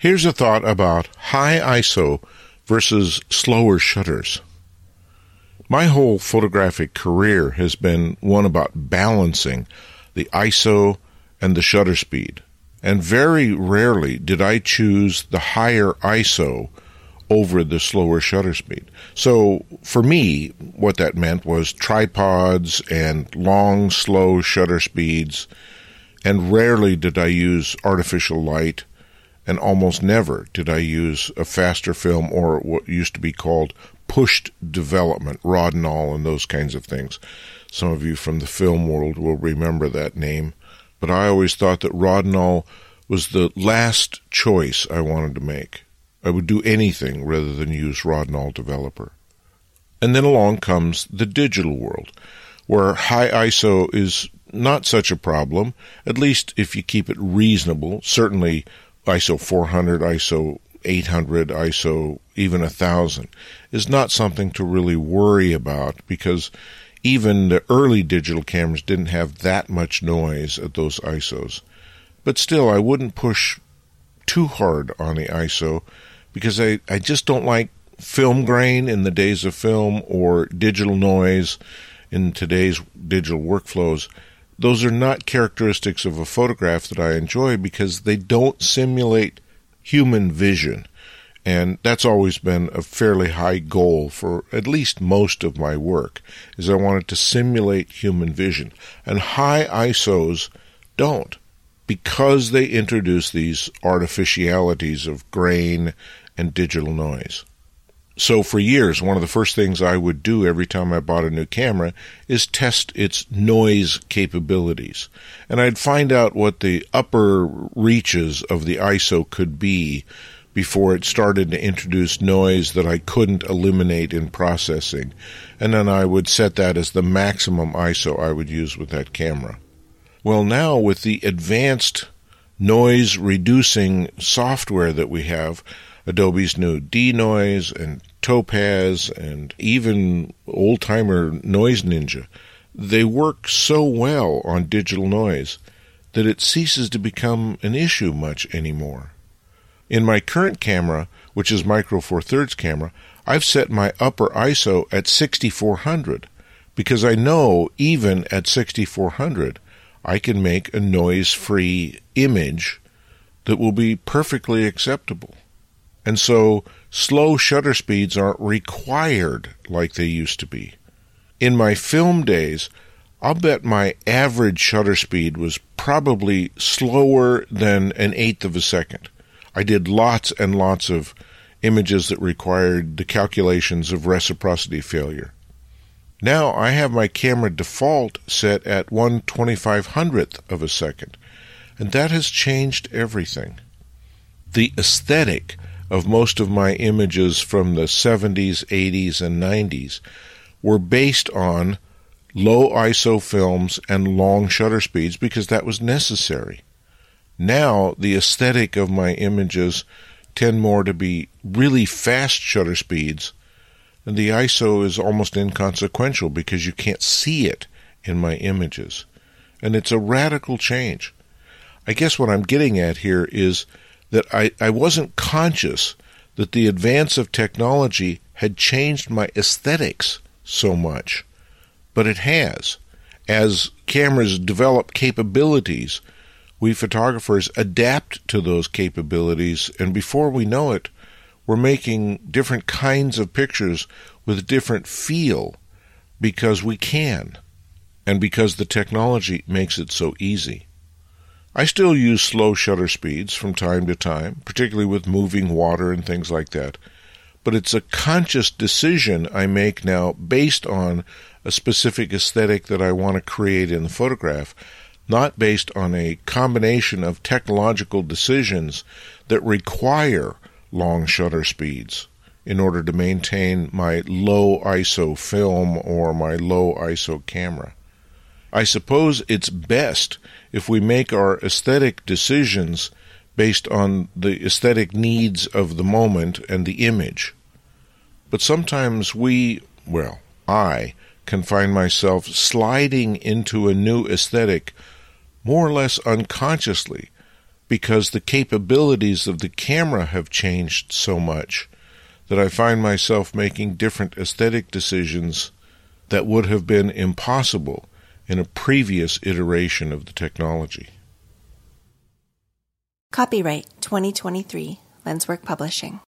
Here's a thought about high ISO versus slower shutters. My whole photographic career has been one about balancing the ISO and the shutter speed. And very rarely did I choose the higher ISO over the slower shutter speed. So for me, what that meant was tripods and long, slow shutter speeds. And rarely did I use artificial light. And almost never did I use a faster film or what used to be called pushed development, Rodinal and those kinds of things. Some of you from the film world will remember that name. But I always thought that Rodinal was the last choice I wanted to make. I would do anything rather than use Rodinal Developer. And then along comes the digital world, where high ISO is not such a problem, at least if you keep it reasonable. Certainly ISO 400, ISO 800, ISO even 1000 is not something to really worry about because even the early digital cameras didn't have that much noise at those ISOs. But still, I wouldn't push too hard on the ISO because I, I just don't like film grain in the days of film or digital noise in today's digital workflows. Those are not characteristics of a photograph that I enjoy because they don't simulate human vision. And that's always been a fairly high goal for at least most of my work, is I wanted to simulate human vision. And high ISOs don't because they introduce these artificialities of grain and digital noise. So for years, one of the first things I would do every time I bought a new camera is test its noise capabilities. And I'd find out what the upper reaches of the ISO could be before it started to introduce noise that I couldn't eliminate in processing. And then I would set that as the maximum ISO I would use with that camera. Well, now with the advanced noise reducing software that we have, Adobe's new Denoise and Topaz and even old timer Noise Ninja, they work so well on digital noise that it ceases to become an issue much anymore. In my current camera, which is Micro Four Thirds camera, I've set my upper ISO at 6400 because I know even at 6400 I can make a noise free image that will be perfectly acceptable. And so slow shutter speeds aren't required like they used to be. In my film days, I'll bet my average shutter speed was probably slower than an eighth of a second. I did lots and lots of images that required the calculations of reciprocity failure. Now I have my camera default set at 1 2500th of a second, and that has changed everything. The aesthetic of most of my images from the 70s, 80s, and 90s were based on low ISO films and long shutter speeds because that was necessary. Now, the aesthetic of my images tend more to be really fast shutter speeds, and the ISO is almost inconsequential because you can't see it in my images. And it's a radical change. I guess what I'm getting at here is that I, I wasn't conscious that the advance of technology had changed my aesthetics so much. But it has. As cameras develop capabilities we photographers adapt to those capabilities, and before we know it, we're making different kinds of pictures with different feel because we can, and because the technology makes it so easy. I still use slow shutter speeds from time to time, particularly with moving water and things like that, but it's a conscious decision I make now based on a specific aesthetic that I want to create in the photograph not based on a combination of technological decisions that require long shutter speeds in order to maintain my low ISO film or my low ISO camera. I suppose it's best if we make our aesthetic decisions based on the aesthetic needs of the moment and the image. But sometimes we, well, I, can find myself sliding into a new aesthetic more or less unconsciously because the capabilities of the camera have changed so much that I find myself making different aesthetic decisions that would have been impossible in a previous iteration of the technology. Copyright 2023, Lenswork Publishing.